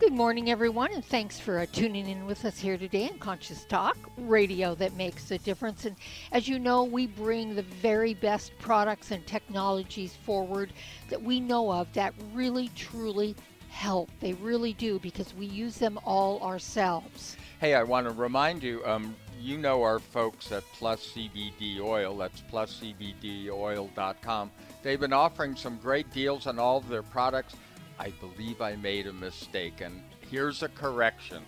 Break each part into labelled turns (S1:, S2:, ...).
S1: Good morning, everyone, and thanks for uh, tuning in with us here today on Conscious Talk, radio that makes a difference. And as you know, we bring the very best products and technologies forward that we know of that really, truly help. They really do because we use them all ourselves.
S2: Hey, I want to remind you, um, you know our folks at Plus CBD Oil. That's pluscbdoil.com. They've been offering some great deals on all of their products. I believe I made a mistake, and here's a correction.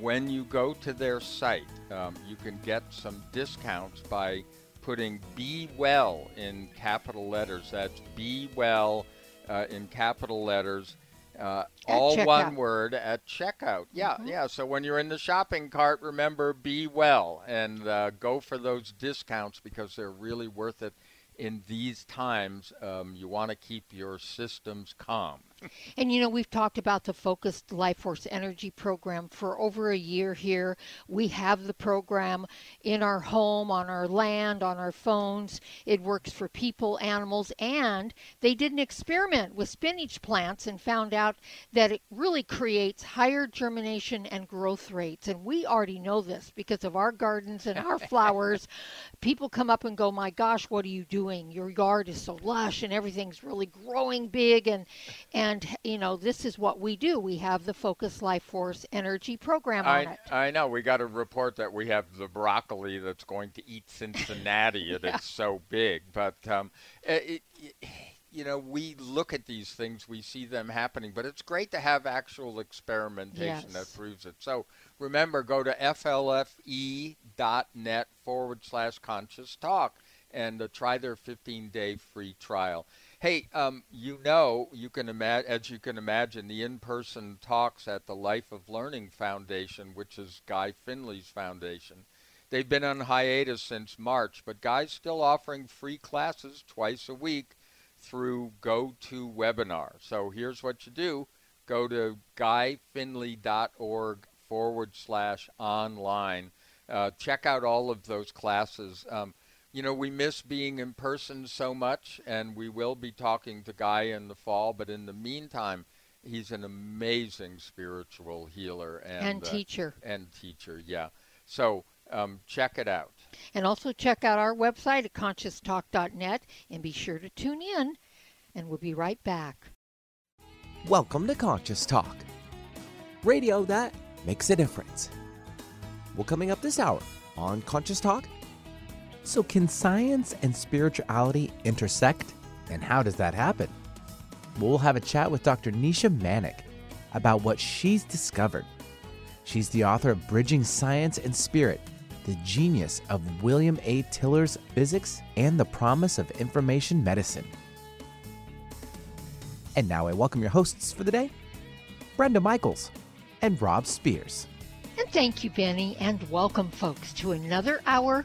S2: When you go to their site, um, you can get some discounts by putting Be Well in capital letters. That's Be Well uh, in capital letters. Uh, all
S1: checkout.
S2: one word at checkout. Yeah,
S1: Mhm.
S2: yeah. So when you're in the shopping cart, remember be well and uh, go for those discounts because they're really worth it in these times. Um, you want to keep your systems calm.
S1: And you know, we've talked about the Focused Life Force Energy Program for over a year here. We have the program in our home, on our land, on our phones. It works for people, animals, and they did an experiment with spinach plants and found out that it really creates higher germination and growth rates. And we already know this because of our gardens and our flowers. People come up and go, My gosh, what are you doing? Your yard is so lush and everything's really growing big and and you know this is what we do we have the focus life force energy program on
S2: I,
S1: it
S2: I know. We got a report that we have the broccoli that's going to eat Cincinnati, and it's so big. But um, it, it, you know, we look at these things, we see them happening, but it's great to have actual experimentation that proves it. So remember, go to flfe.net forward slash conscious talk and uh, try their 15 day free trial. Hey, um, you know, you can imagine, as you can imagine, the in-person talks at the Life of Learning Foundation, which is Guy Finley's foundation. They've been on hiatus since March, but Guy's still offering free classes twice a week through GoToWebinar. So here's what you do: go to guyfinley.org forward slash online. Uh, check out all of those classes. Um, you know, we miss being in person so much, and we will be talking to Guy in the fall. But in the meantime, he's an amazing spiritual healer and,
S1: and
S2: uh,
S1: teacher
S2: and teacher. Yeah. So um, check it out.
S1: and also check out our website at conscioustalk.net and be sure to tune in and we'll be right back
S3: Welcome to Conscious Talk, radio that makes a difference. Well, coming up this hour on Conscious Talk. So, can science and spirituality intersect? And how does that happen? We'll have a chat with Dr. Nisha Manek about what she's discovered. She's the author of Bridging Science and Spirit, the genius of William A. Tiller's physics and the promise of information medicine. And now I welcome your hosts for the day, Brenda Michaels and Rob Spears.
S1: and thank you benny and welcome folks to another hour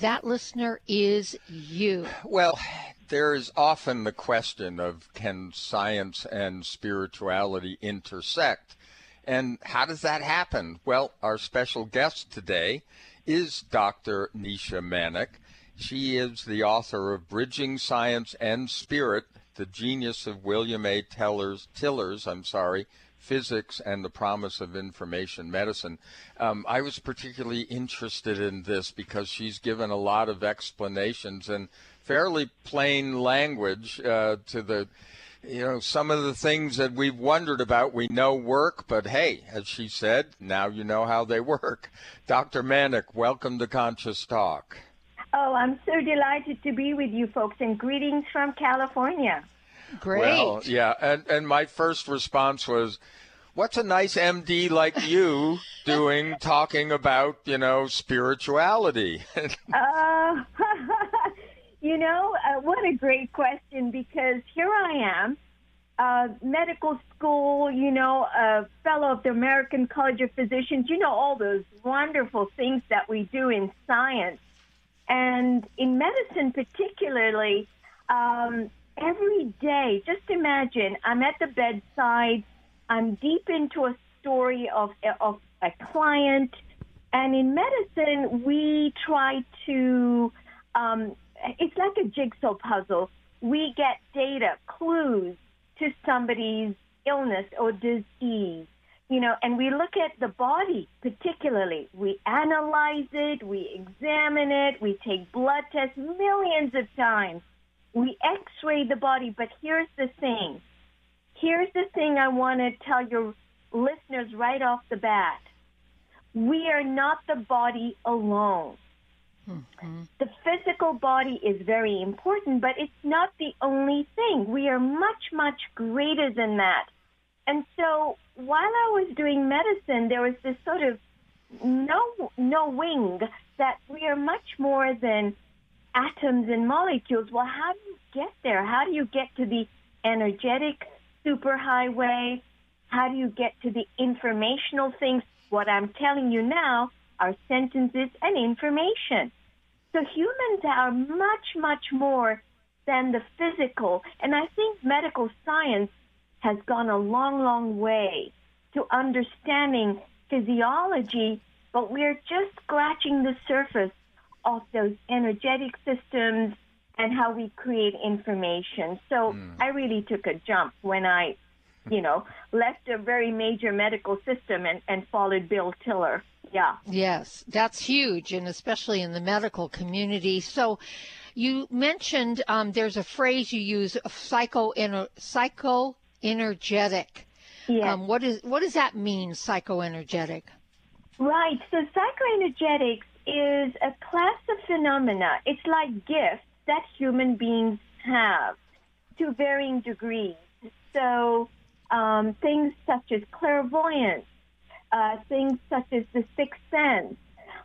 S1: That listener is you.
S2: Well, there is often the question of can science and spirituality intersect? And how does that happen? Well, our special guest today is Dr. Nisha Manek. She is the author of Bridging Science and Spirit, the genius of William A. Tellers, Tillers, I'm sorry, physics and the promise of information medicine. Um, I was particularly interested in this because she's given a lot of explanations in fairly plain language uh, to the you know, some of the things that we've wondered about we know work, but hey, as she said, now you know how they work. Dr. Manek, welcome to Conscious Talk.
S4: Oh, I'm so delighted to be with you folks and greetings from California.
S1: Great.
S2: Well, yeah, and and my first response was, "What's a nice MD like you doing talking about you know spirituality?"
S4: uh, you know, uh, what a great question because here I am, uh, medical school, you know, a fellow of the American College of Physicians, you know, all those wonderful things that we do in science. And in medicine, particularly, um, every day, just imagine I'm at the bedside, I'm deep into a story of, of a client, and in medicine, we try to, um, it's like a jigsaw puzzle. We get data, clues to somebody's illness or disease you know, and we look at the body particularly. We analyze it, we examine it, we take blood tests millions of times. We x ray the body, but here's the thing. Here's the thing I want to tell your listeners right off the bat. We are not the body alone. Mm-hmm. The physical body is very important, but it's not the only thing. We are much, much greater than that. And so while I was doing medicine, there was this sort of no knowing that we are much more than atoms and molecules. Well, how do you get there? How do you get to the energetic superhighway? How do you get to the informational things? What I'm telling you now are sentences and information. So humans are much, much more than the physical. And I think medical science has gone a long, long way to understanding physiology, but we're just scratching the surface of those energetic systems and how we create information. So mm. I really took a jump when I, you know, left a very major medical system and, and followed Bill Tiller. Yeah.
S1: Yes, that's huge, and especially in the medical community. So, you mentioned um, there's a phrase you use, psycho psycho energetic.
S4: Yes. Um,
S1: what is what does that mean, psychoenergetic?
S4: Right. So psychoenergetics is a class of phenomena. It's like gifts that human beings have to varying degrees. So um, things such as clairvoyance, uh, things such as the sixth sense,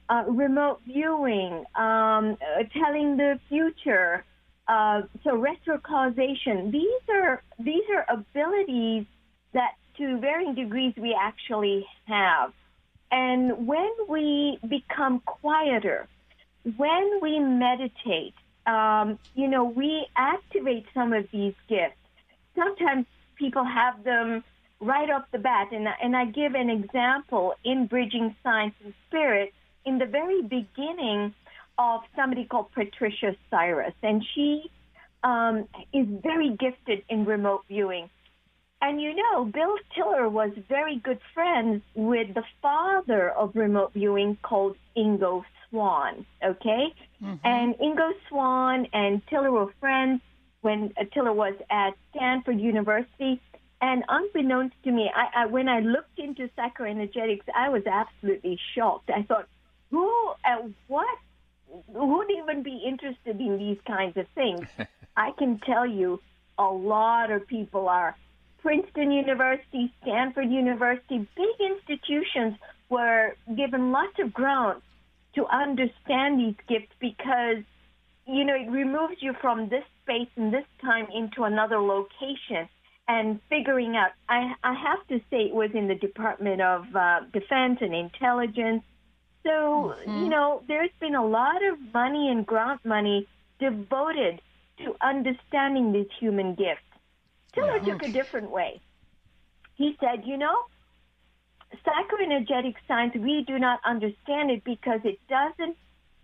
S4: uh, remote viewing, um, uh, telling the future, uh, so retrocausation. These are these are abilities that, to varying degrees, we actually have. And when we become quieter, when we meditate, um, you know, we activate some of these gifts. Sometimes people have them right off the bat, and and I give an example in Bridging Science and Spirit. In the very beginning, of somebody called Patricia Cyrus, and she um, is very gifted in remote viewing. And you know, Bill Tiller was very good friends with the father of remote viewing called Ingo Swann, okay? Mm-hmm. And Ingo Swann and Tiller were friends when uh, Tiller was at Stanford University. And unbeknownst to me, I, I, when I looked into psychoenergetics, I was absolutely shocked. I thought, who, uh, what who'd even be interested in these kinds of things? I can tell you a lot of people are. Princeton University, Stanford University, big institutions were given lots of ground to understand these gifts because, you know, it removes you from this space and this time into another location and figuring out. I, I have to say it was in the Department of uh, Defense and Intelligence so, mm-hmm. you know, there's been a lot of money and grant money devoted to understanding these human gifts. Tiller yeah. took a different way. He said, you know, psychoenergetic science, we do not understand it because it doesn't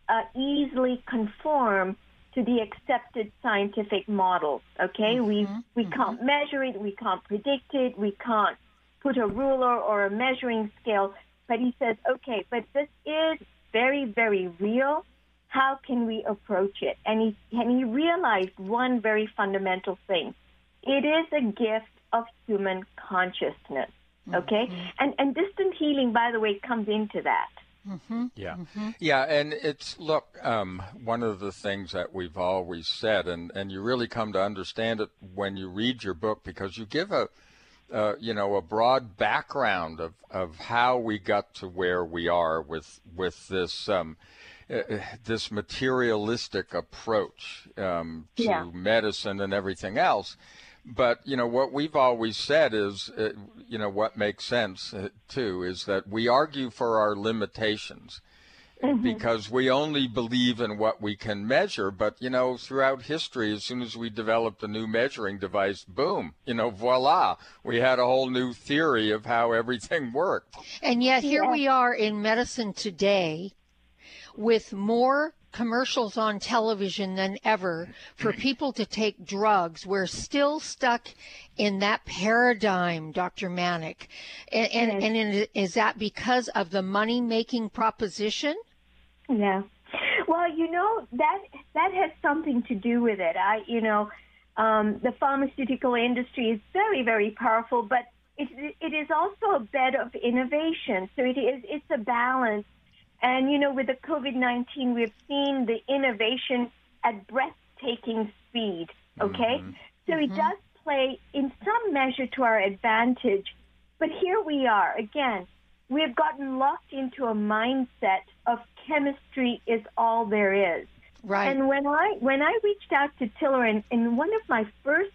S4: uh, easily conform to the accepted scientific model. Okay, mm-hmm. we we mm-hmm. can't measure it, we can't predict it, we can't put a ruler or a measuring scale but he says, okay, but this is very, very real. How can we approach it? And he, and he realized one very fundamental thing. It is a gift of human consciousness. Okay? Mm-hmm. And, and distant healing, by the way, comes into that.
S2: Mm-hmm. Yeah, mm-hmm. yeah, and it's look um, one of the things that we've always said, and and you really come to understand it when you read your book because you give a uh, you know a broad background of of how we got to where we are with with this. Um, uh, this materialistic approach um, to yeah. medicine and everything else, but you know what we've always said is, uh, you know, what makes sense uh, too is that we argue for our limitations. Mm-hmm. Because we only believe in what we can measure, but you know, throughout history, as soon as we developed a new measuring device, boom, you know, voila, we had a whole new theory of how everything worked.
S1: And yet, here yeah. we are in medicine today, with more commercials on television than ever for people to take drugs. We're still stuck in that paradigm, Dr. Manek. And, and, and is that because of the money making proposition?
S4: Yeah. Well, you know, that, that has something to do with it. I, you know, um, the pharmaceutical industry is very, very powerful, but it, it is also a bed of innovation. So it is, it's a balance and, you know, with the COVID 19, we've seen the innovation at breathtaking speed, okay? Mm-hmm. So mm-hmm. it does play in some measure to our advantage. But here we are again. We've gotten locked into a mindset of chemistry is all there is.
S1: Right.
S4: And when I when I reached out to Tiller in, in one of my first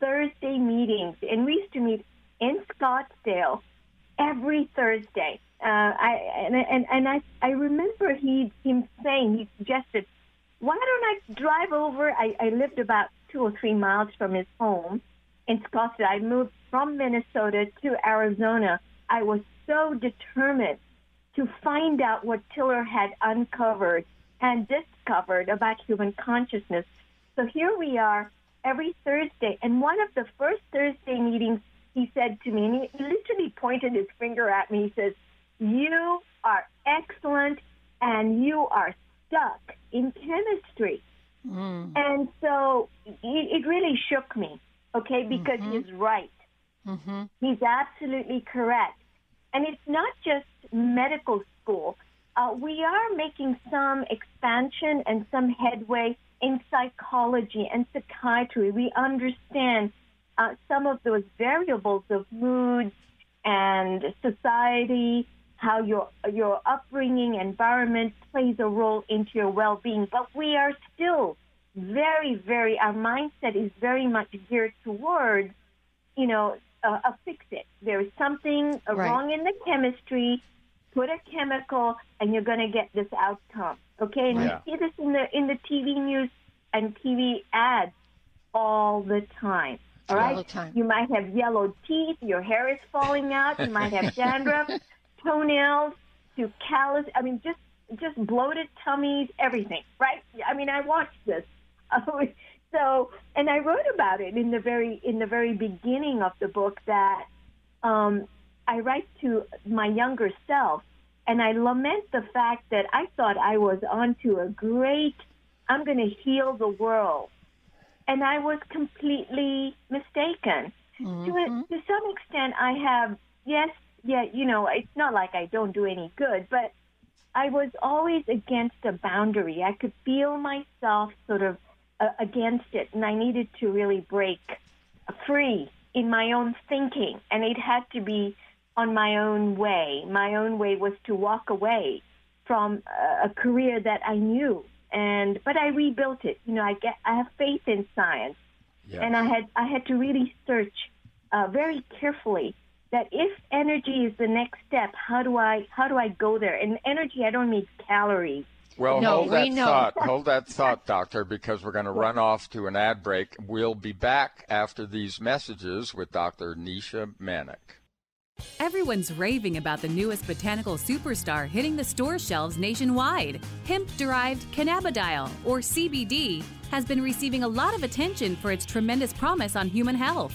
S4: Thursday meetings, and we used to meet in Scottsdale every Thursday, uh, and and, and I I remember he him saying he suggested, why don't I drive over? I, I lived about two or three miles from his home in Scottsdale. I moved from Minnesota to Arizona. I was so determined to find out what Tiller had uncovered and discovered about human consciousness. So here we are every Thursday. And one of the first Thursday meetings, he said to me, and he literally pointed his finger at me, he says, you are excellent and you are stuck in chemistry. Mm. And so it, it, really shook me, okay, because mm-hmm. he's right. Mm-hmm. He's absolutely correct. And it's not just medical school. Uh, we are making some expansion and some headway in psychology and psychiatry. We understand uh, some of those variables of mood and society how your your upbringing, environment plays a role into your well-being. But we are still very, very. Our mindset is very much geared towards, you know, uh, a fix it. There is something right. wrong in the chemistry. Put a chemical, and you're going to get this outcome. Okay, and yeah. you see this in the in the TV news and TV ads all the time. All right, you might have yellow teeth, your hair is falling out, you might have dandruff, toenails to callus. I mean, just just bloated tummies, everything, right? I mean, I watched this. so, and I wrote about it in the very in the very beginning of the book that um, I write to my younger self, and I lament the fact that I thought I was onto a great. I'm going to heal the world, and I was completely mistaken. Mm-hmm. To, a, to some extent, I have yes yeah, you know, it's not like I don't do any good, but I was always against a boundary. I could feel myself sort of uh, against it, and I needed to really break free in my own thinking, and it had to be on my own way. My own way was to walk away from a career that I knew, and but I rebuilt it. You know, I get I have faith in science, yeah. and I had I had to really search uh, very carefully that if energy is the next step, how do I how do I go there? And energy, I don't mean calories.
S2: Well, no, hold that thought. hold that thought, doctor, because we're going to run off to an ad break. We'll be back after these messages with Dr. Nisha Manek.
S5: Everyone's raving about the newest botanical superstar hitting the store shelves nationwide. Hemp derived cannabidiol, or CBD, has been receiving a lot of attention for its tremendous promise on human health.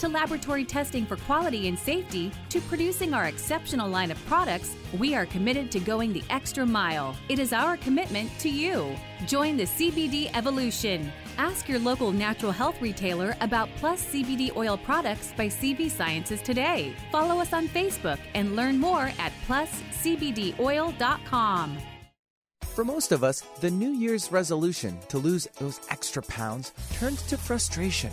S5: to laboratory testing for quality and safety to producing our exceptional line of products, we are committed to going the extra mile. It is our commitment to you. Join the CBD evolution. Ask your local natural health retailer about Plus CBD oil products by CV Sciences today. Follow us on Facebook and learn more at pluscbdoil.com.
S3: For most of us, the New Year's resolution to lose those extra pounds turns to frustration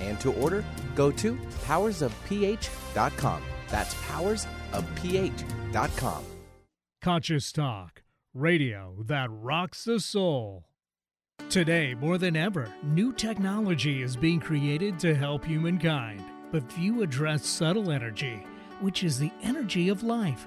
S3: and to order, go to powersofph.com. That's powersofph.com.
S6: Conscious Talk, radio that rocks the soul. Today, more than ever, new technology is being created to help humankind, but few address subtle energy, which is the energy of life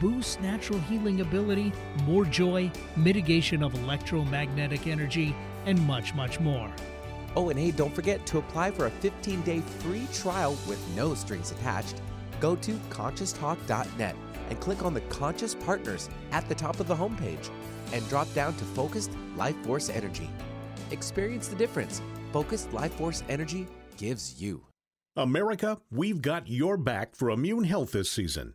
S6: boosts natural healing ability, more joy, mitigation of electromagnetic energy, and much, much more.
S3: Oh, and hey, don't forget to apply for a 15 day free trial with no strings attached. Go to conscioustalk.net and click on the Conscious Partners at the top of the homepage and drop down to Focused Life Force Energy. Experience the difference Focused Life Force Energy gives you.
S7: America, we've got your back for immune health this season.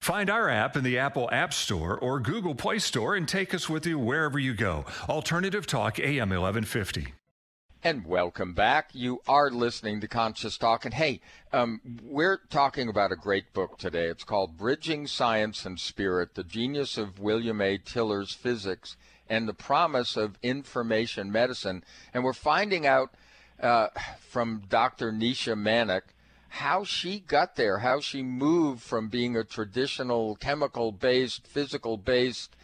S8: Find our app in the Apple App Store or Google Play Store and take us with you wherever you go. Alternative Talk AM 1150.
S2: And welcome back. You are listening to Conscious Talk. And hey, um, we're talking about a great book today. It's called Bridging Science and Spirit The Genius of William A. Tiller's Physics and the Promise of Information Medicine. And we're finding out uh, from Dr. Nisha Manek how she got there, how she moved from being a traditional chemical based, physical based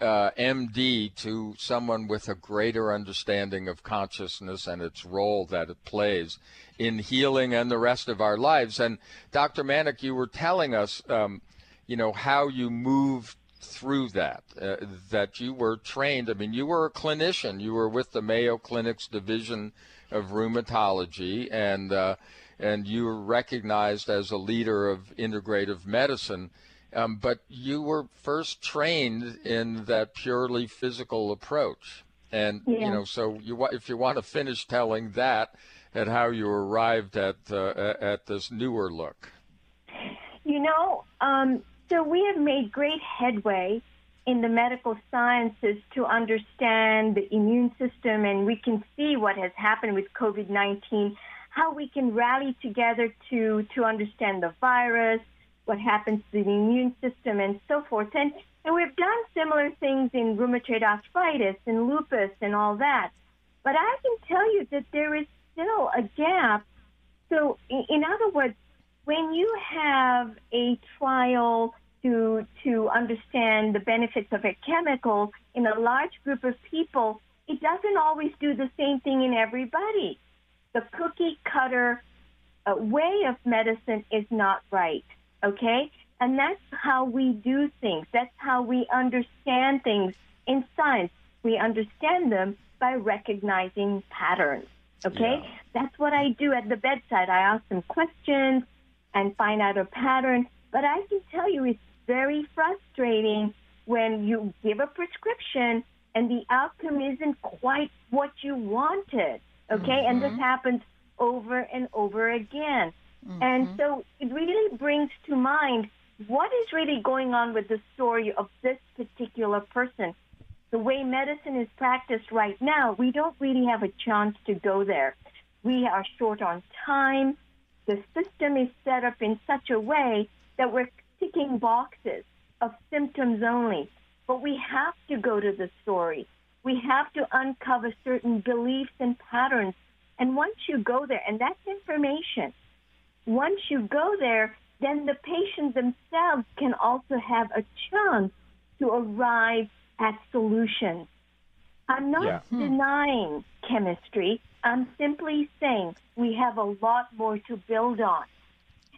S2: uh, MD to someone with a greater understanding of consciousness and its role that it plays in healing and the rest of our lives. And Dr. Manek, you were telling us, um, you know, how you moved through that, uh, that you were trained. I mean, you were a clinician. You were with the Mayo Clinic's Division of Rheumatology, and uh, and you were recognized as a leader of integrative medicine. Um, but you were first trained in that purely physical approach, and yeah. you know, so you if you want to finish telling that and how you arrived at uh, at this newer look.
S4: You know, um, so we have made great headway in the medical sciences to understand the immune system, and we can see what has happened with COVID 19, how we can rally together to, to understand the virus, what happens to the immune system, and so forth. And, and we've done similar things in rheumatoid arthritis and lupus and all that. But I can tell you that there is still a gap. So, in, other words, when you have a trial to to understand the benefits of a chemical in a large group of people, it doesn't always do the same thing in everybody. The cookie cutter uh, way of medicine is not right. Okay, and that's how we do things. That's how we understand things in science. We understand them by recognizing patterns. Okay,
S2: Yeah.
S4: that's what I do at the bedside. I ask them questions and find out a pattern. But I can tell you it's very frustrating when you give a prescription and the outcome isn't quite what you wanted. Okay? And this mm-hmm. happens over and over again. And mm-hmm. so it really brings to mind what is really going on with the story of this particular person. The way medicine is practiced right now, we don't really have a chance to go there. We are short on time. The system is set up in such a way that we're ticking boxes of symptoms only. But we have to go to the story. We have to uncover certain beliefs and patterns. And once you go there, and that's information, once you go there, then the patients themselves can also have a chance to arrive at solutions. I'm not
S2: Yeah. Hmm.
S4: denying chemistry. I'm simply saying we have a lot more to build on.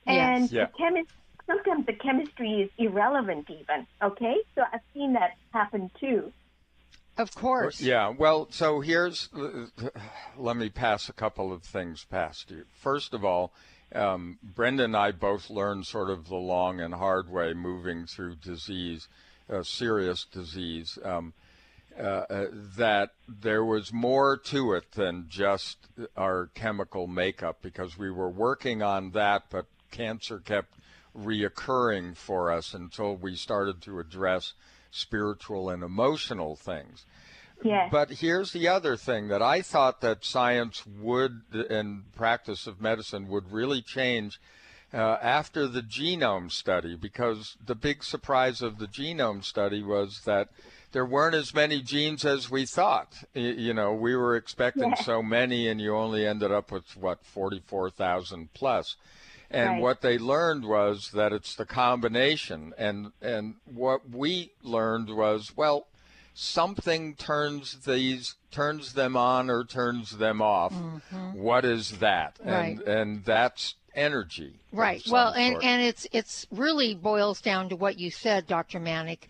S4: And
S1: Yes.
S2: Yeah.
S4: the chemis- sometimes the chemistry is irrelevant even, okay? So I've seen that happen too.
S1: Of course.
S2: Yeah, well, so here's, let me pass a couple of things past you. First of all, um, Brenda and I both learned sort of the long and hard way moving through disease, uh, serious disease, um, uh, uh, that there was more to it than just our chemical makeup because we were working on that, but cancer kept reoccurring for us until we started to address spiritual and emotional things.
S4: Yes.
S2: But here's the other thing that I thought that science would and practice of medicine would really change uh, after the genome study, because the big surprise of the genome study was that there weren't as many genes as we thought. You know, we were expecting
S4: Yeah.
S2: so many, and you only ended up with what 44,000 plus. And
S4: Right.
S2: what they learned was that it's the combination. And and what we learned was, well, something turns these turns them on or turns them off. What is that? And
S1: Mm-hmm. Right.
S2: and that's energy.
S1: Right. Well, and
S2: sort.
S1: and it's it's really boils down to what you said, Dr. Manek.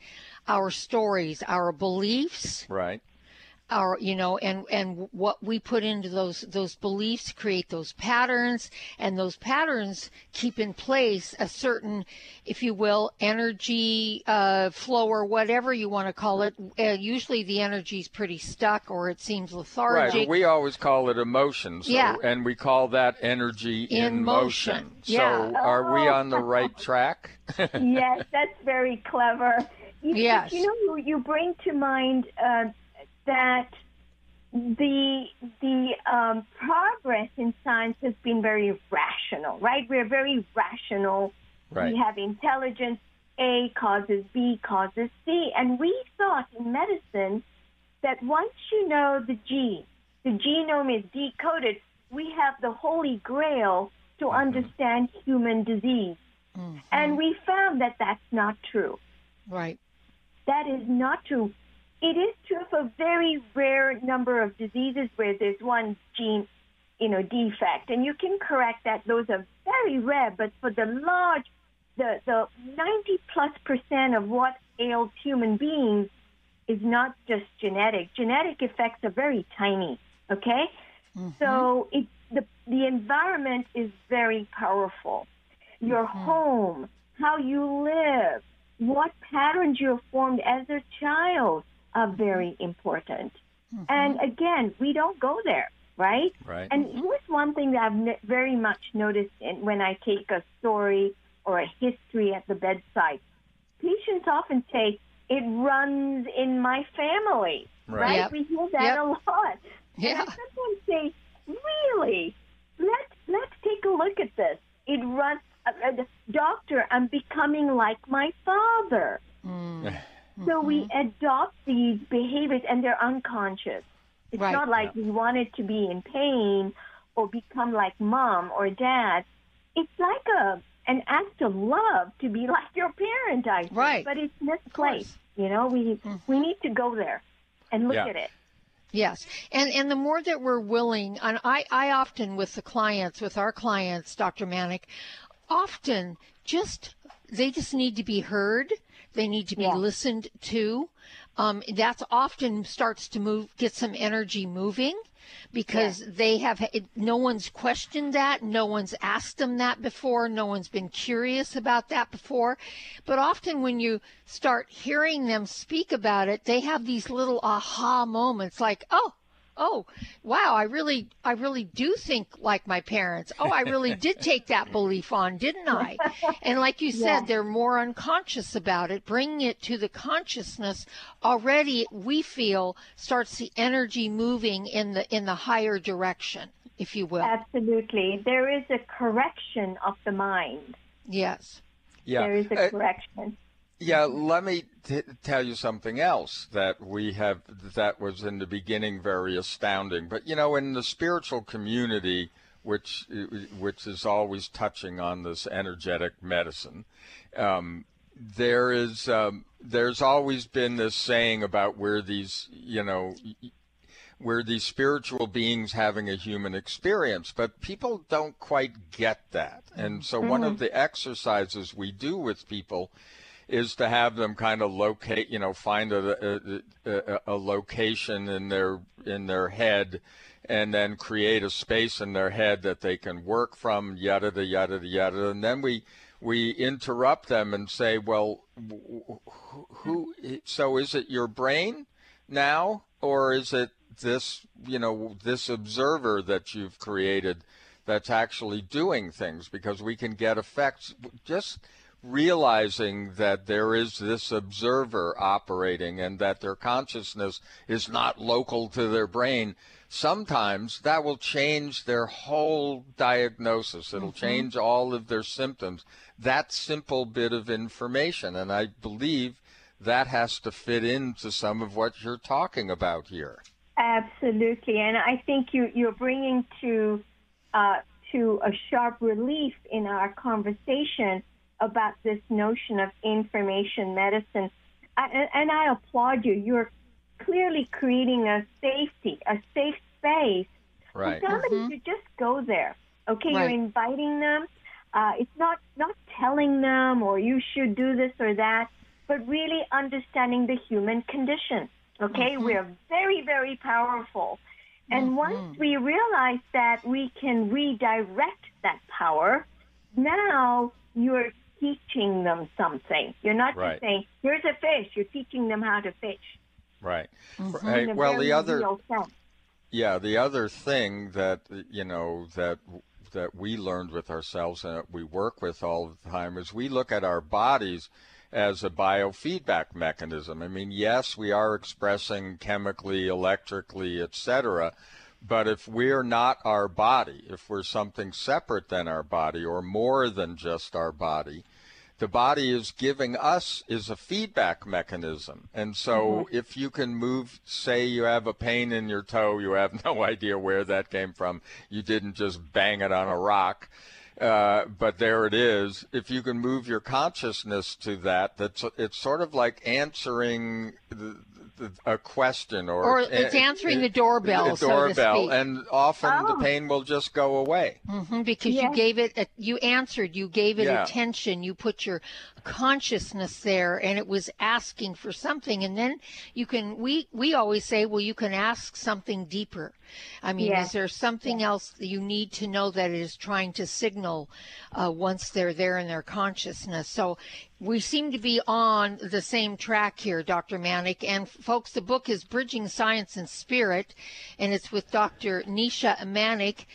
S1: Our stories, our beliefs,
S2: right.
S1: Our you know and and what we put into those those beliefs create those patterns and those patterns keep in place a certain if you will energy uh, flow or whatever you want to call it uh, usually the energy is pretty stuck or it seems
S2: Right.
S1: lethargic
S2: We always call it emotion. So,
S1: Yeah.
S2: And we call that energy in,
S1: In motion.
S2: So
S1: Yeah.
S2: are we
S4: Oh.
S2: on the right track?
S4: yes, that's very clever. You,
S1: Yes.
S4: You know, you, you bring to mind uh, that the the um, progress in science has been very rational, right? We're very rational.
S2: Right.
S4: We have intelligence. A causes B causes C, and we thought in medicine that once you know the gene, the genome is decoded, we have the holy grail to understand human disease. And we found that that's not true.
S1: right
S4: That is not true. It is true for a very rare number of diseases where there's one gene, you know, defect, and you can correct that. Those are very rare, but for the large, the the 90 plus percent of what ails human beings is not just genetic. Genetic effects are very tiny. Okay, mm-hmm. so it the the environment is very powerful. Your mm-hmm. home, how you live, what patterns you have formed as a child are very important. And again, we don't go there, right?
S2: Right.
S4: And here's one thing that I've very much noticed in, when I take a story or a history at the bedside. Patients often say, it runs in my family,
S2: Right.
S4: right?
S1: Yep.
S4: We hear that
S1: Yep.
S4: a lot. And I
S1: Yeah.
S4: sometimes say, really? Let's, let's take a look at this. It runs, uh, uh, doctor, I'm becoming like my father.
S1: Mm.
S4: So we mm-hmm. adopt these behaviors and they're unconscious. It's
S1: Right.
S4: not like we wanted to be in pain or become like mom or dad. It's like a an act of love to be like your parent, I think.
S1: Right.
S4: But it's misplaced. You know, we mm-hmm. we need to go there and look
S2: Yeah.
S4: at it.
S1: Yes, and and the more that we're willing, and I I often with the clients, with our clients, Dr. Manek, often just they just need to be heard. They need to be
S4: Yeah.
S1: listened to. Um, that's often starts to move, get some energy moving, because they have no one's questioned that, no one's asked them that before, no one's been curious about that before. But often when you start hearing them speak about it, they have these little aha moments, like, oh. Oh, wow, I really I really do think like my parents. Oh, I really did take that belief on, didn't I? And like you said,
S4: Yeah.
S1: they're more unconscious about it. Bringing it to the consciousness already we feel starts the energy moving in the in the higher direction, if you will.
S4: Absolutely. There is a correction of the mind.
S1: Yes.
S2: Yeah.
S4: There is a
S2: Uh,
S4: correction.
S2: Yeah, let me t- tell you something else that we have that was in the beginning very astounding. But you know, in the spiritual community, which which is always touching on this energetic medicine, um, there is um, there's always been this saying about where these you know where these spiritual beings having a human experience, but people don't quite get that. And so one of the exercises we do with people is to have them kind of locate, you know, find a, a, a, location in their in their head, and then create a space in their head that they can work from, yada yada yada yada, and then we we interrupt them and say, well, wh- wh- who? So is it your brain now, or is it this, you know, this observer that you've created that's actually doing things? Because we can get effects just realizing that there is this observer operating and that their consciousness is not local to their brain, sometimes that will change their whole diagnosis. It'll change all of their symptoms. That simple bit of information. And I believe that has to fit into some of what you're talking about here.
S4: Absolutely, and I think you you're bringing to uh, to a sharp relief in our conversation about this notion of information medicine, I, and- and I applaud you. You're clearly creating a safety, a safe space
S2: Right.
S4: for somebody mm-hmm. to just go there. Okay,
S1: Right.
S4: you're inviting them. Uh, it's not not telling them or you should do this or that, but really understanding the human condition. Okay, mm-hmm. we're very very powerful, and mm-hmm. once we realize that we can redirect that power, now you're teaching them something. You're not
S2: Right.
S4: just saying, "Here's a fish." You're teaching them how to fish.
S2: Right. Mm-hmm.
S4: in
S2: Right.
S4: a
S2: Well,
S4: very
S2: the other
S4: real sense.
S2: Yeah, the other thing that you know that that we learned with ourselves and that we work with all the time is we look at our bodies as a biofeedback mechanism. I mean, yes, we are expressing chemically, electrically, etc. But if we're not our body, if we're something separate than our body or more than just our body, the body is giving us is a feedback mechanism. And so if you can move, say you have a pain in your toe, you have no idea where that came from. You didn't just bang it on a rock. Uh, but there it is. If you can move your consciousness to that, that's it's sort of like answering the, a question, or
S1: Or it's answering the doorbell,
S2: the
S1: so to
S2: doorbell,
S1: speak.
S2: and often
S4: Oh.
S2: the pain will just go away.
S1: hmm because
S4: Yeah.
S1: you gave it, a, you answered, you gave it
S2: Yeah.
S1: attention, you put your consciousness there, and it was asking for something. And then you can, we we always say, well, you can ask something deeper. I mean,
S4: Yeah.
S1: is there something else that you need to know that it is trying to signal uh, once they're there in their consciousness? So we seem to be on the same track here, Dr. Manek. And folks, the book is Bridging Science and Spirit, and it's with Dr. Nisha Manek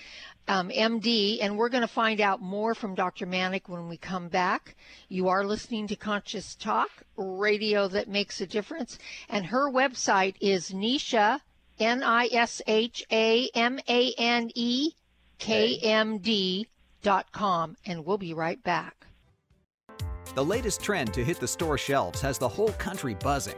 S1: um, MD, and we're going to find out more from Dr. Manek when we come back. You are listening to Conscious Talk, radio that makes a difference, and her website is Nisha, N I S H A M A N E K M D dot com, and we'll be right back.
S9: The latest trend to hit the store shelves has the whole country buzzing.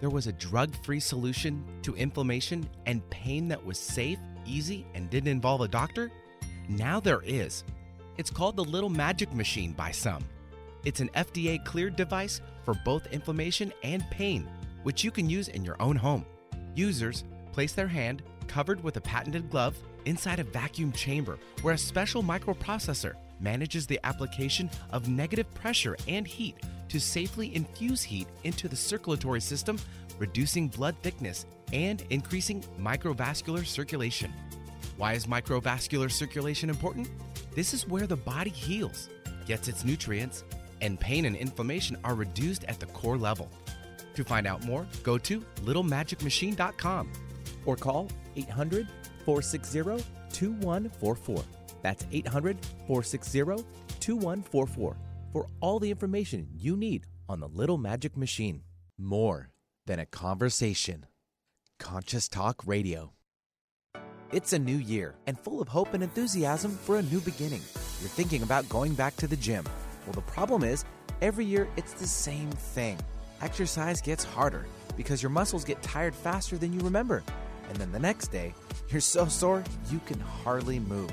S3: there was a drug free solution to inflammation and pain that was safe, easy, and didn't involve a doctor? Now there is. It's called the Little Magic Machine by some. It's an FDA cleared device for both inflammation and pain, which you can use in your own home. Users place their hand, covered with a patented glove, inside a vacuum chamber where a special microprocessor manages the application of negative pressure and heat to safely infuse heat into the circulatory system, reducing blood thickness and increasing microvascular circulation. Why is microvascular circulation important? This is where the body heals, gets its nutrients, and pain and inflammation are reduced at the core level. To find out more, go to littlemagicmachine.com or call 800 460 2144. That's 800 460 2144 for all the information you need on the Little Magic Machine. More than a conversation. Conscious Talk Radio. It's a new year and full of hope and enthusiasm for a new beginning. You're thinking about going back to the gym. Well, the problem is, every year it's the same thing. Exercise gets harder because your muscles get tired faster than you remember. And then the next day, you're so sore you can hardly move.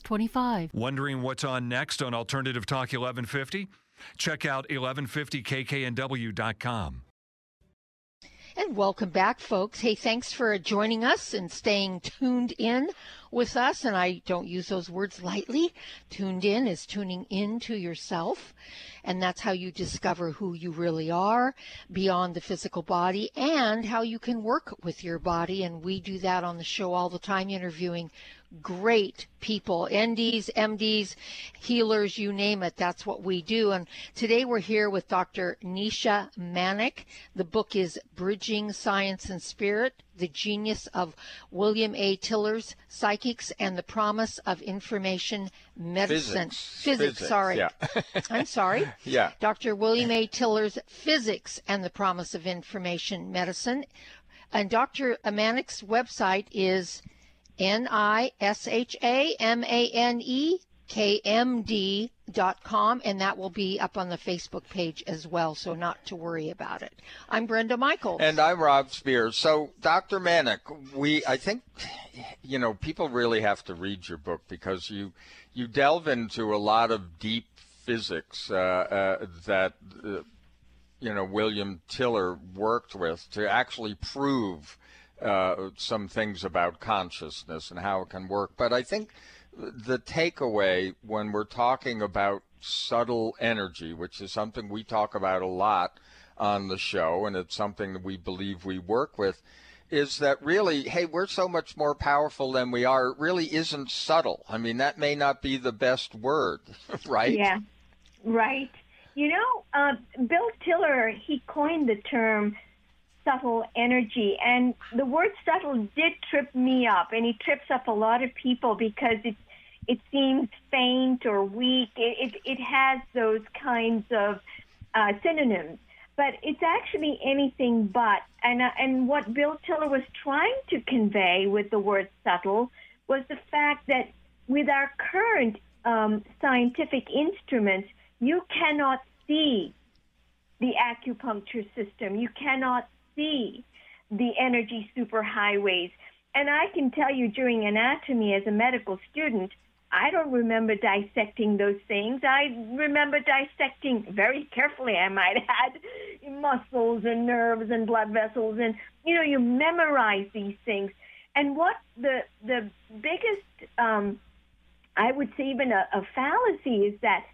S10: 25.
S8: Wondering what's on next on Alternative Talk 1150? Check out 1150kknw.com.
S1: And welcome back, folks. Hey, thanks for joining us and staying tuned in. With us, and I don't use those words lightly. Tuned in is tuning in to yourself, and that's how you discover who you really are beyond the physical body and how you can work with your body. And we do that on the show all the time, interviewing great people, NDs, MDs, healers, you name it. That's what we do. And today we're here with Dr. Nisha Manek. The book is Bridging Science and Spirit, The Genius of William A. Tiller's Psychics and the Promise of Information Medicine.
S2: Physics.
S1: Physics, sorry.
S2: Yeah.
S1: I'm sorry.
S2: yeah.
S1: Dr. William A. Tiller's Physics and the Promise of Information Medicine. And Dr. Manek's website is N I S H A M A N E K M D com, and that will be up on the Facebook page as well, so not to worry about it. I'm Brenda Michaels.
S2: And I'm Rob Spears. So, Dr. Manek, we, I think, you know, people really have to read your book because you, you delve into a lot of deep physics uh, uh, that, uh, you know, William Tiller worked with to actually prove uh, some things about consciousness and how it can work. But I think the takeaway when we're talking about subtle energy, which is something we talk about a lot on the show, and it's something that we believe we work with, is that really, hey, we're so much more powerful than we are. It really isn't subtle. I mean, that may not be the best word, right?
S4: Yeah, right. You know, uh, Bill Tiller, he coined the term subtle energy. And the word subtle did trip me up, and it trips up a lot of people because it it seems faint or weak. It it, it has those kinds of uh, synonyms, but it's actually anything but. And uh, and what Bill Tiller was trying to convey with the word subtle was the fact that with our current um, scientific instruments, you cannot see the acupuncture system. You cannot see the energy superhighways. And I can tell you during anatomy as a medical student, I don't remember dissecting those things. I remember dissecting very carefully, I might add, muscles and nerves and blood vessels. And, you know, you memorize these things. And what the, the biggest, um, I would say even a, a fallacy is that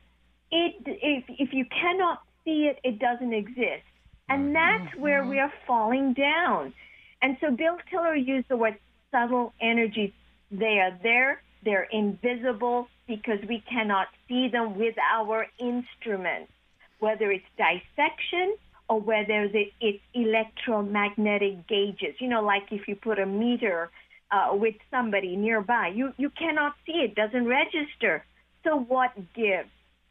S4: it, if, if you cannot see it, it doesn't exist. And that's where we are falling down. And so Bill Tiller used the word subtle energies. They are there, they're invisible because we cannot see them with our instruments, whether it's dissection or whether it's electromagnetic gauges. You know, like if you put a meter uh, with somebody nearby, you, you cannot see it, doesn't register. So what gives?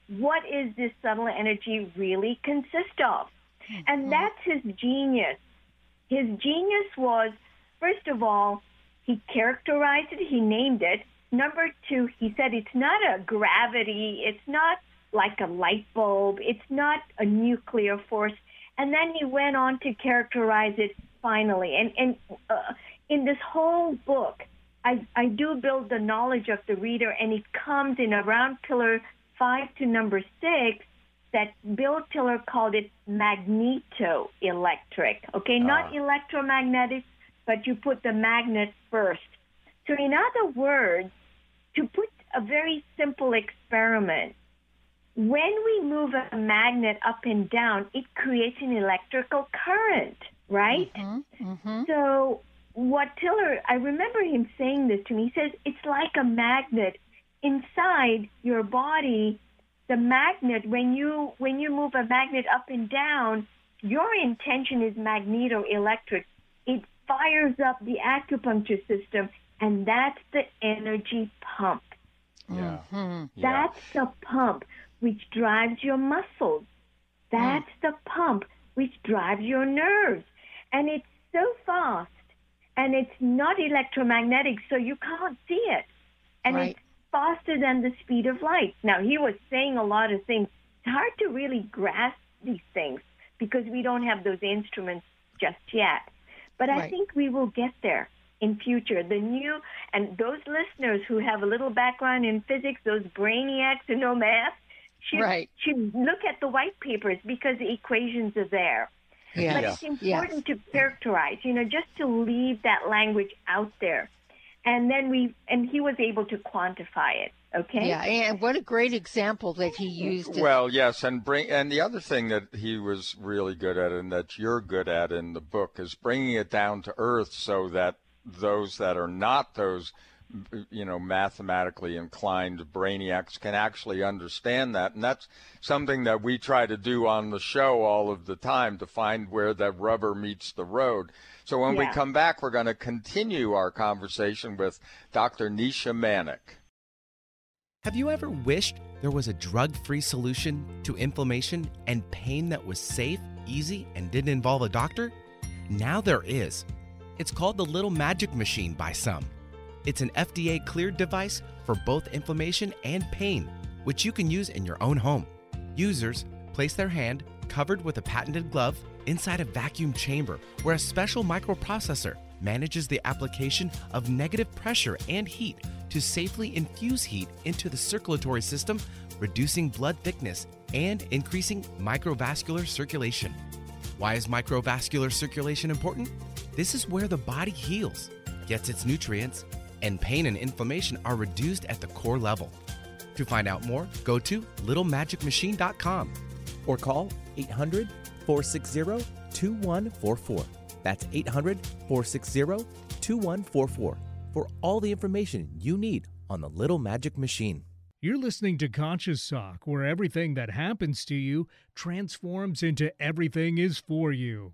S4: What is this subtle energy really consist of? And that's his genius. His genius was, first of all, he characterized it, he named it. Number two, he said it's not a gravity, it's not like a light bulb, it's not a nuclear force. And then he went on to characterize it finally. And, and uh, in this whole book, I, I do build the knowledge of the reader, and it comes in around pillar five to number six that Bill Tiller called it magnetoelectric. Okay, not
S2: Ah.
S4: electromagnetic, but you put the magnet first. So, in other words, to put a very simple experiment, when we move a magnet up and down, it creates an electrical current, right?
S1: Mm-hmm.
S4: So, what Tiller, I remember him saying this to me. He says it's like a magnet inside your body. The magnet, when you when you move a magnet up and down, your intention is magnetoelectric. It fires up the acupuncture system, and that's the energy pump.
S2: Yeah.
S1: Mm-hmm.
S2: Yeah.
S4: That's the pump which drives your muscles. That's the pump which drives your nerves. And it's so fast and it's not electromagnetic, so you can't see it. And
S1: Right.
S4: it's faster than the speed of light. Now, he was saying a lot of things. It's hard to really grasp these things because we don't have those instruments just yet. But I think we will get there in future. The new and those listeners who have a little background in physics, those brainiacs who know math, should,
S1: Right.
S4: should look at the white papers because the equations are there.
S1: Yes.
S4: But
S2: Yeah.
S4: it's important to characterize, you know, just to leave that language out there. and then we and he was able to quantify it. Okay.
S1: Yeah, and what a great example that he used.
S2: Well, yes, and bring and the other thing that he was really good at, and that you're good at in the book, is bringing it down to earth, so that those that are not those you know mathematically inclined brainiacs can actually understand that and that's something that we try to do on the show all of the time to find where the rubber meets the road so when yeah. we come back we're going to continue our conversation with dr nisha manek
S3: have you ever wished there was a drug free solution to inflammation and pain that was safe, easy, and didn't involve a doctor? Now there is. It's called the Little Magic Machine by some. It's an FDA cleared device for both inflammation and pain, which you can use in your own home. Users place their hand, covered with a patented glove, inside a vacuum chamber where a special microprocessor manages the application of negative pressure and heat to safely infuse heat into the circulatory system, reducing blood thickness and increasing microvascular circulation. Why is microvascular circulation important? This is where the body heals, gets its nutrients, and pain and inflammation are reduced at the core level. To find out more, go to littlemagicmachine.com or call 800 460 2144. That's 800 460 2144 for all the information you need on the Little Magic Machine.
S6: You're listening to Conscious Talk, where everything that happens to you transforms into everything is for you.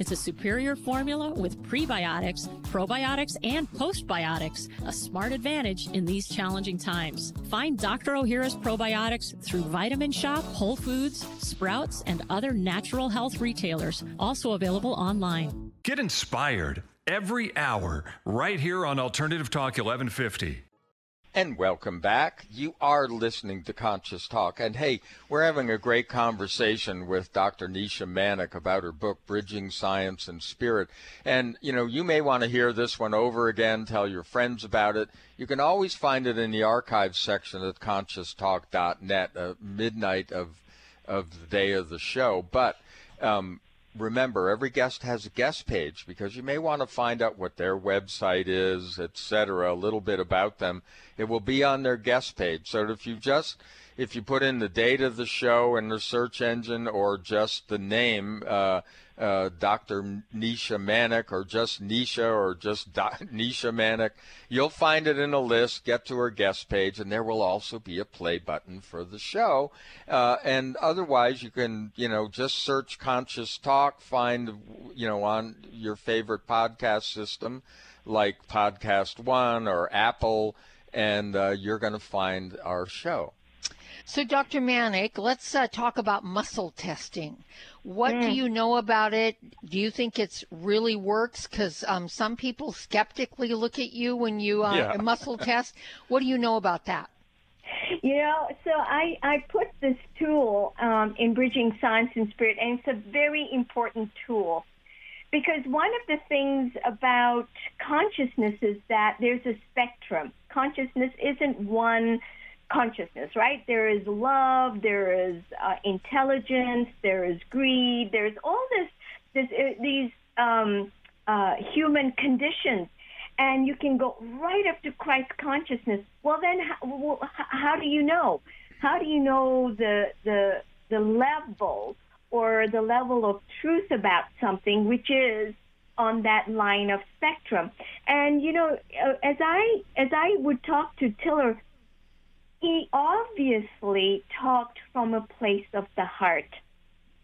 S11: It's a superior formula with prebiotics, probiotics, and postbiotics, a smart advantage in these challenging times. Find Dr. Ohhira's probiotics through Vitamin Shoppe, Whole Foods, Sprouts, and other natural health retailers, also available online.
S8: Get inspired every hour right here on Alternative Talk 1150.
S2: And welcome back. You are listening to Conscious Talk. And hey, we're having a great conversation with Dr. Nisha Manek about her book, Bridging Science and Spirit. And, you know, you may want to hear this one over again, tell your friends about it. You can always find it in the archives section at conscioustalk.net, uh, midnight of, of the day of the show. But, um, remember every guest has a guest page because you may want to find out what their website is etc a little bit about them. It will be on their guest page. So if you just if you put in the date of the show in the search engine or just the name uh, uh, Dr. Nisha Manek or just Nisha or just Do- Nisha Manek. You'll find it in a list. Get to her guest page, and there will also be a play button for the show. Uh, and otherwise, you can, you know, just search Conscious Talk, find, you know, on your favorite podcast system like Podcast One or Apple, and uh, you're going to find our show.
S1: So, Dr. Manek, let's uh, talk about muscle testing. What mm. do you know about it? Do you think it's really works? Because um, some people skeptically look at you when you uh, yeah. muscle test. What do you know about that?
S4: You know, so I, I put this tool um, in Bridging Science and Spirit, and it's a very important tool because one of the things about consciousness is that there's a spectrum. Consciousness isn't one consciousness, right? There is love, there is uh, intelligence, there is greed, there's all this, this uh, these um, uh, human conditions, and you can go right up to Christ consciousness. Well, then, how, well, how do you know? How do you know the the the level or the level of truth about something, which is on that line of spectrum? And you know, uh, as I as I would talk to Tiller he obviously talked from a place of the heart.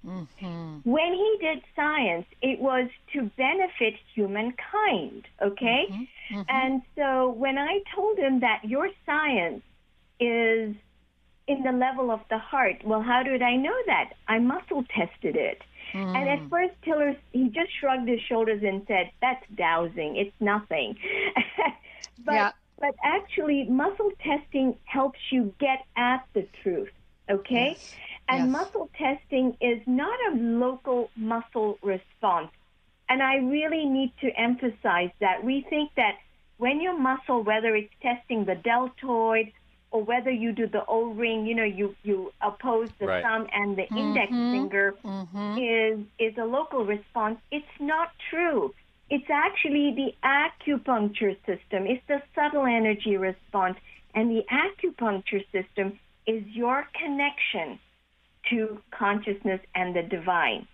S4: Mm-hmm. When he did science, it was to benefit humankind, okay? Mm-hmm. Mm-hmm. And so when I told him that your science is in the level of the heart, well, how did I know that? I muscle tested it. Mm. And at first, Tiller, he just shrugged his shoulders and said, that's dowsing. It's nothing. but, yeah. But actually, muscle testing helps you get at the truth, okay? Yes. And yes. muscle testing is not a local muscle response. And I really need to emphasize that. We think that when your muscle, whether it's testing the deltoid or whether you do the O ring, you know, you, you oppose the right. thumb and the mm-hmm. index finger mm-hmm. is is a local response. It's not true. It's actually the acupuncture system. It's the subtle energy response. And the acupuncture system is your connection to consciousness and the divine.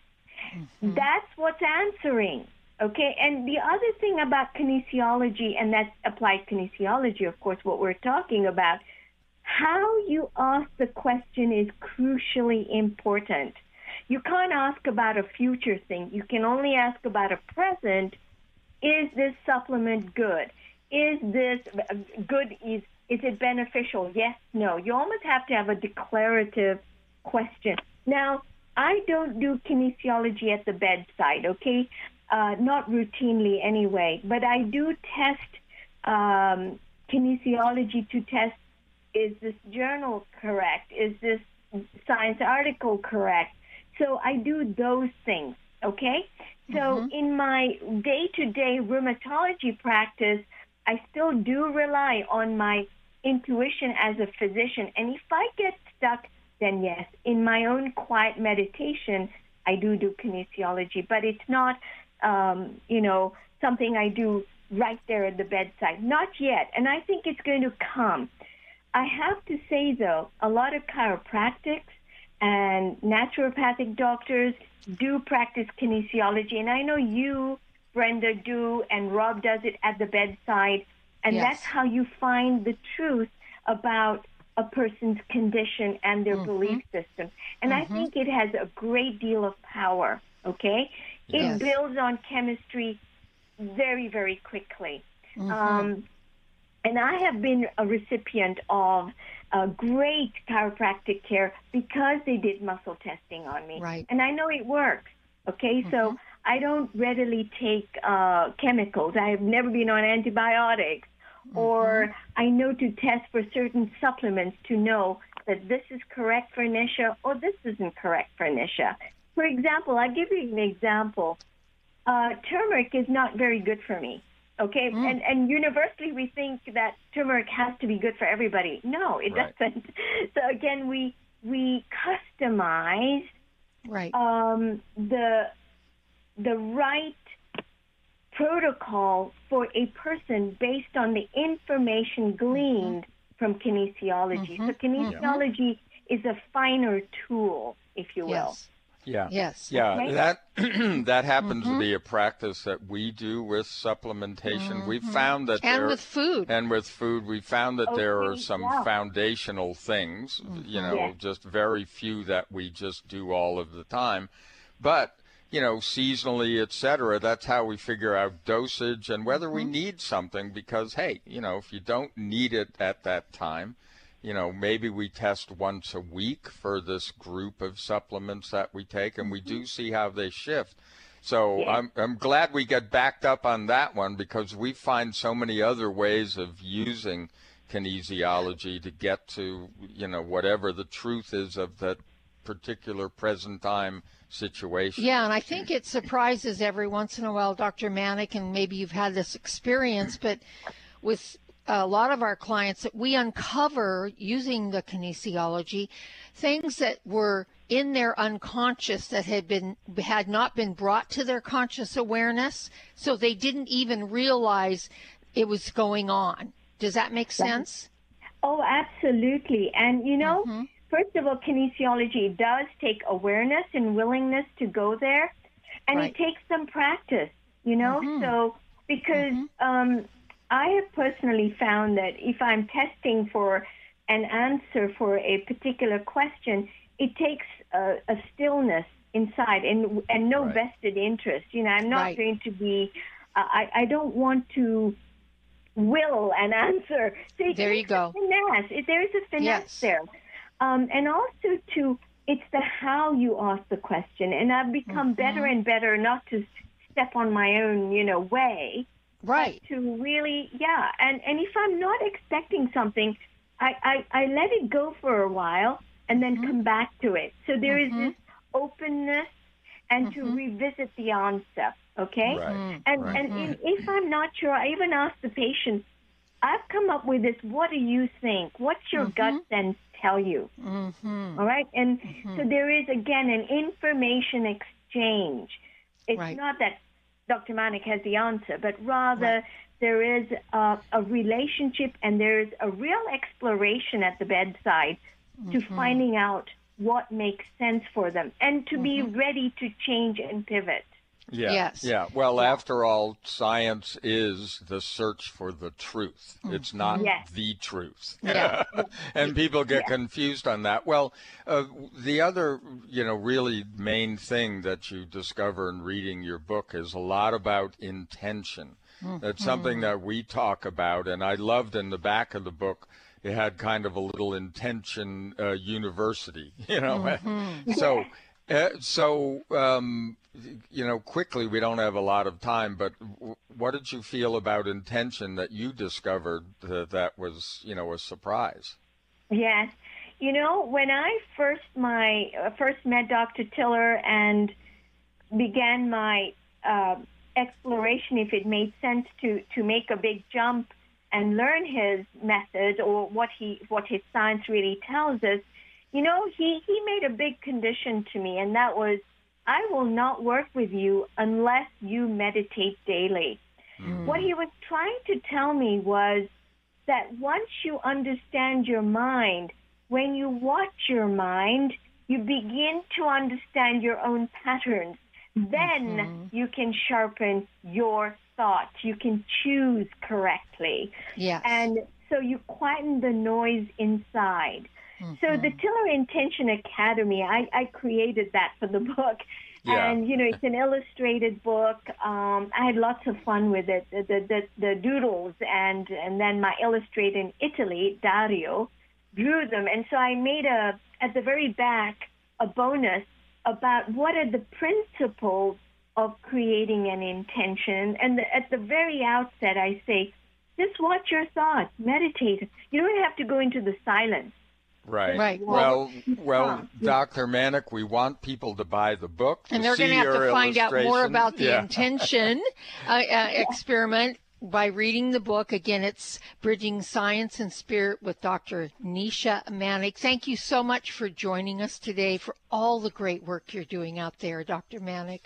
S4: Mm-hmm. That's what's answering. Okay, and the other thing about kinesiology, and that's applied kinesiology, of course, what we're talking about, how you ask the question is crucially important. You can't ask about a future thing. You can only ask about a present. Is this supplement good? Is this good? Is, is it beneficial? Yes, no. You almost have to have a declarative question. Now, I don't do kinesiology at the bedside, okay? Uh, not routinely anyway, but I do test um, kinesiology to test is this journal correct? Is this science article correct? So I do those things, okay? So mm-hmm. in my day to day rheumatology practice, I still do rely on my intuition as a physician. And if I get stuck, then yes, in my own quiet meditation, I do do kinesiology, but it's not, um, you know, something I do right there at the bedside. Not yet. And I think it's going to come. I have to say, though, a lot of chiropractics and naturopathic doctors do practice kinesiology. And I know you, Brenda, do, and Rob does it at the bedside. And yes. that's how you find the truth about a person's condition and their mm-hmm. belief system. And mm-hmm. I think it has a great deal of power, okay? Yes. It builds on chemistry very, very quickly. Mm-hmm. Um, and I have been a recipient of a great chiropractic care because they did muscle testing on me.
S1: Right.
S4: And I know it works. Okay, mm-hmm. so I don't readily take uh, chemicals. I have never been on antibiotics. Mm-hmm. Or I know to test for certain supplements to know that this is correct for Nisha or this isn't correct for Nisha. For example, I'll give you an example. Uh, turmeric is not very good for me. Okay, mm. and and universally we think that turmeric has to be good for everybody. No, it right. doesn't. So again, we we customize
S1: right
S4: um, the the right protocol for a person based on the information gleaned mm-hmm. from kinesiology. Mm-hmm. So kinesiology mm-hmm. is a finer tool, if you will.
S1: Yes.
S2: Yeah.
S1: Yes.
S2: Yeah. Okay. That that happens mm-hmm. to be a practice that we do with supplementation. Mm-hmm. We've found that
S1: and
S2: there,
S1: with food
S2: and with food, we found that okay. there are some yeah. foundational things. Mm-hmm. You know, yeah. just very few that we just do all of the time, but you know, seasonally, et cetera. That's how we figure out dosage and whether we mm-hmm. need something. Because hey, you know, if you don't need it at that time you know, maybe we test once a week for this group of supplements that we take, and we do mm-hmm. see how they shift. So yeah. I'm I'm glad we get backed up on that one because we find so many other ways of using kinesiology to get to you know whatever the truth is of that particular present time situation.
S1: Yeah, and I think it surprises every once in a while, Dr. Manek, and maybe you've had this experience, but with a lot of our clients that we uncover using the kinesiology things that were in their unconscious that had been had not been brought to their conscious awareness so they didn't even realize it was going on does that make sense
S4: oh absolutely and you know mm-hmm. first of all kinesiology does take awareness and willingness to go there and right. it takes some practice you know mm-hmm. so because mm-hmm. um I have personally found that if I'm testing for an answer for a particular question, it takes a, a stillness inside and and no
S2: Right.
S4: vested interest. You know, I'm not
S1: Right.
S4: going to be. Uh, I I don't want to will an answer. So
S1: There you go.
S4: A finesse. There is a finesse
S1: Yes.
S4: there, um, and also to it's the how you ask the question. And I've become better
S1: Mm-hmm.
S4: and better not to step on my own, you know, way
S1: Right.
S4: to really yeah and and if i'm not expecting something i i, I let it go for a while and then mm-hmm. come back to it. So there is mm-hmm. this openness and to mm-hmm. revisit the answer okay?
S2: Right.
S4: and
S2: Right.
S4: and in, if i'm not sure i even ask the patient i've come up with this. What do you think? What's your gut sense tell you?
S1: Mm-hmm.
S4: all right? And so there is again an information exchange. It's
S1: Right.
S4: not that Dr. Manek has the answer, but rather there is a, a relationship and there is a real exploration at the bedside to
S1: Mm-hmm.
S4: finding out what makes sense for them and to be
S1: Mm-hmm.
S4: ready to change and pivot.
S2: Yeah.
S1: Yes.
S2: Yeah. Well, after all, science is the search for the truth. It's not
S4: Yes.
S2: the truth.
S1: Yeah.
S2: and people get confused on that. Well, uh, the other, you know, really main thing that you discover in reading your book is a lot about intention. That's something that we talk about, and I loved in the back of the book. It had kind of a little intention uh, university, you know. so, uh, so um, you know, quickly we don't have a lot of time, but w- what did you feel about intention that you discovered that, that was, you know, a surprise?
S4: Yes. You know, when I first my uh, first met Dr. Tiller and began my uh, exploration, if it made sense to to make a big jump and learn his method or what he what his science really tells us, you know, he he made a big condition to me, and that was I will not work with you unless you meditate daily. Hmm. What he was trying to tell me was that once you understand your mind, when you watch your mind, you begin to understand your own patterns. Then mm-hmm. you can sharpen your thoughts. You can choose correctly.
S1: Yes.
S4: And so you quieten the noise inside. So the Tiller Intention Academy, I, I created that for the book.
S2: Yeah.
S4: And, you know, it's an illustrated book. Um, I had lots of fun with it, the, the, the, the doodles. And, and then my illustrator in Italy, Dario, drew them. And so I made a, at the very back, a bonus about what are the principles of creating an intention. And the, at the very outset, I say, just watch your thoughts, meditate. You don't have to go into the silence.
S2: Right.
S1: Right.
S2: Well, well,
S4: Yeah.
S2: Dr. Manek, we want people to buy the book. To
S1: and they're
S2: going to
S1: have to find out more about the
S2: Yeah.
S1: intention uh, uh, experiment by reading the book. Again, it's Bridging Science and Spirit with Dr. Nisha Manek. Thank you so much for joining us today for all the great work you're doing out there, Dr. Manek.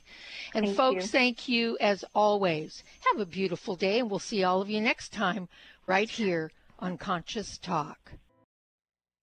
S1: And
S4: Thank
S1: folks,
S4: you.
S1: thank you as always. Have a beautiful day, and we'll see all of you next time right here on Conscious Talk.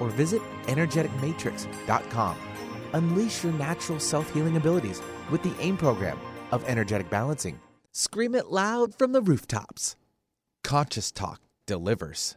S3: or visit energeticmatrix.com. Unleash your natural self healing abilities with the AIM program of energetic balancing. Scream it loud from the rooftops. Conscious Talk delivers.